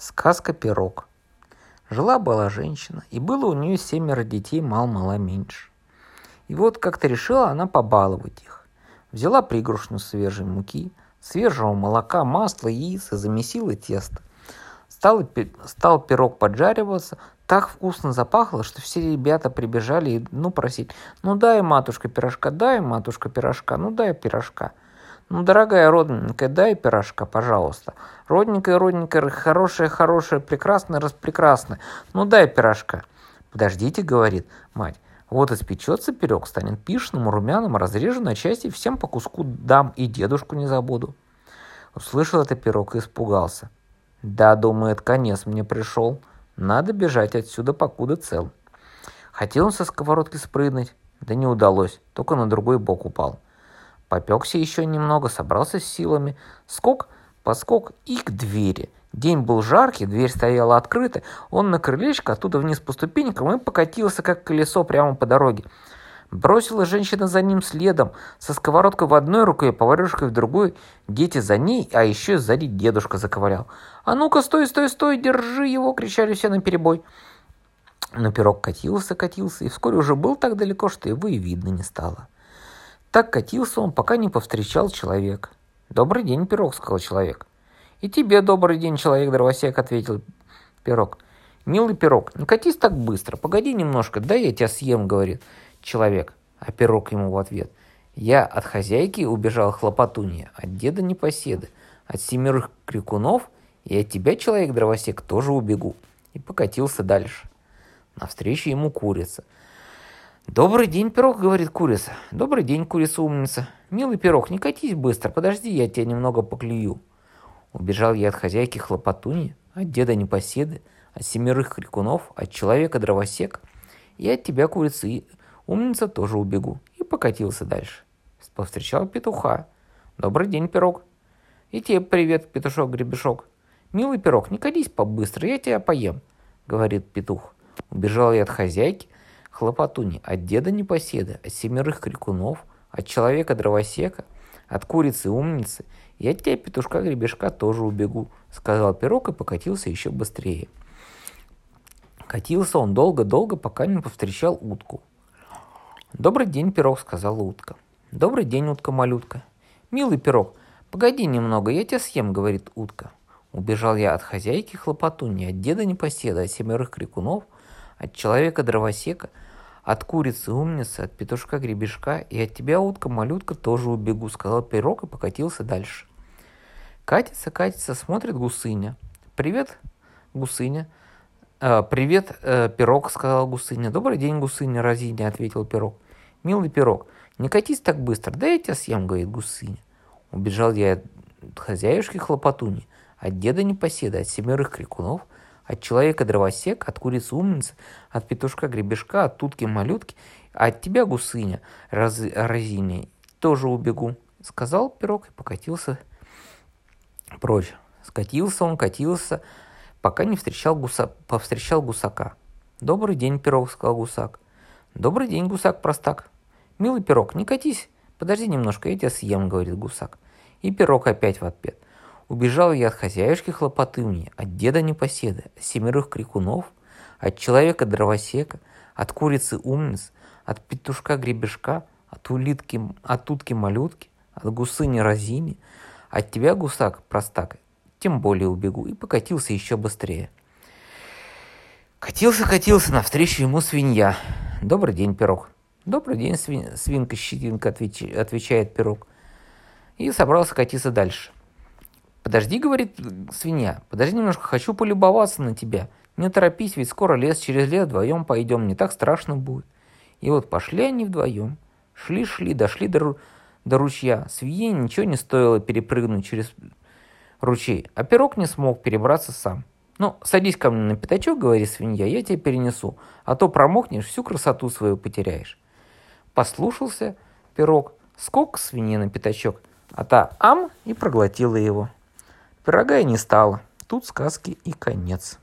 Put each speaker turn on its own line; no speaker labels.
Сказка «Пирог». Жила-была женщина, и было у нее семеро детей мал-мало меньше. И вот как-то решила она побаловать их. Взяла пригоршню свежей муки, свежего молока, масла, яиц и замесила тесто. Стал, стал пирог поджариваться, так вкусно запахло, что все ребята прибежали и ну просить, ну дай, матушка, пирожка, дай, матушка, пирожка, ну дай пирожка – ну, дорогая родненькая, дай пирожка, пожалуйста. Родненькая, родненькая, хорошая, хорошая, прекрасная, распрекрасная. Ну, дай пирожка. Подождите, говорит мать. Вот испечется пирог, станет пишным, румяным, разрежу на части, всем по куску дам и дедушку не забуду. Услышал это пирог и испугался. Да, думает, конец мне пришел. Надо бежать отсюда, покуда цел. Хотел он со сковородки спрыгнуть, да не удалось, только на другой бок упал. Попекся еще немного, собрался с силами. Скок, поскок и к двери. День был жаркий, дверь стояла открыта. Он на крылечко, оттуда вниз по ступенькам и покатился, как колесо, прямо по дороге. Бросила женщина за ним следом, со сковородкой в одной руке и поварешкой в другой. Дети за ней, а еще сзади дедушка заковырял. «А ну-ка, стой, стой, стой, держи его!» — кричали все на перебой. Но пирог катился, катился, и вскоре уже был так далеко, что его и видно не стало. Так катился он, пока не повстречал человек. «Добрый день, пирог», — сказал человек. «И тебе добрый день, человек дровосек», — ответил пирог. «Милый пирог, не катись так быстро, погоди немножко, дай я тебя съем», — говорит человек. А пирог ему в ответ. «Я от хозяйки убежал хлопотунья, от деда непоседы, от семерых крикунов, и от тебя, человек-дровосек, тоже убегу». И покатился дальше. Навстречу ему курица — «Добрый день, пирог», — говорит курица. «Добрый день, курица-умница. Милый пирог, не катись быстро, подожди, я тебя немного поклюю». Убежал я от хозяйки хлопотуни, от деда непоседы, от семерых крикунов, от человека-дровосек. И от тебя, курица и умница, тоже убегу. И покатился дальше. Повстречал петуха. «Добрый день, пирог». «И тебе привет, петушок-гребешок». «Милый пирог, не катись побыстро, я тебя поем», — говорит петух. Убежал я от хозяйки, хлопотуни, от деда непоседа, от семерых крикунов, от человека-дровосека, от курицы-умницы, и от тебя, петушка-гребешка, тоже убегу», — сказал пирог и покатился еще быстрее. Катился он долго-долго, пока не повстречал утку. «Добрый день, пирог», — сказала утка. «Добрый день, утка-малютка». «Милый пирог, погоди немного, я тебя съем», — говорит утка. Убежал я от хозяйки хлопотуни, от деда непоседа, от семерых крикунов, от человека-дровосека — от курицы умницы, от петушка гребешка и от тебя, утка-малютка, тоже убегу, сказал пирог и покатился дальше. Катится, катится, смотрит гусыня. Привет, гусыня. «Э, «Привет, э, пирог», — сказала гусыня. «Добрый день, гусыня, разиня», — ответил пирог. «Милый пирог, не катись так быстро, да я тебя съем», — говорит гусыня. Убежал я от хозяюшки хлопотуни, от деда непоседа, от семерых крикунов — от человека дровосек, от курицы умницы, от петушка гребешка, от тутки малютки, а от тебя, гусыня, раз, разиня, тоже убегу. Сказал пирог и покатился прочь. Скатился он, катился, пока не встречал гуса, повстречал гусака. «Добрый день, пирог», — сказал гусак. «Добрый день, гусак-простак». «Милый пирог, не катись, подожди немножко, я тебя съем», — говорит гусак. И пирог опять в ответ. Убежал я от хозяюшки хлопотымни, от деда непоседа, от семерых крикунов, от человека-дровосека, от курицы-умниц, от петушка-гребешка, от улитки, от утки-малютки, от гусыни-разини, от тебя, гусак, простак, тем более убегу, и покатился еще быстрее. Катился, катился, навстречу ему свинья. Добрый день, пирог. Добрый день, свин... свинка-щетинка, отвеч... отвечает пирог. И собрался катиться дальше. «Подожди», — говорит свинья, — «подожди немножко, хочу полюбоваться на тебя. Не торопись, ведь скоро лес, через лес вдвоем пойдем, не так страшно будет». И вот пошли они вдвоем. Шли-шли, дошли до, до ручья. Свинье ничего не стоило перепрыгнуть через ручей, а пирог не смог перебраться сам. «Ну, садись ко мне на пятачок», — говорит свинья, — «я тебя перенесу, а то промокнешь, всю красоту свою потеряешь». Послушался пирог, скок свинье на пятачок, а та ам и проглотила его. Пирога и не стало. Тут сказки и конец.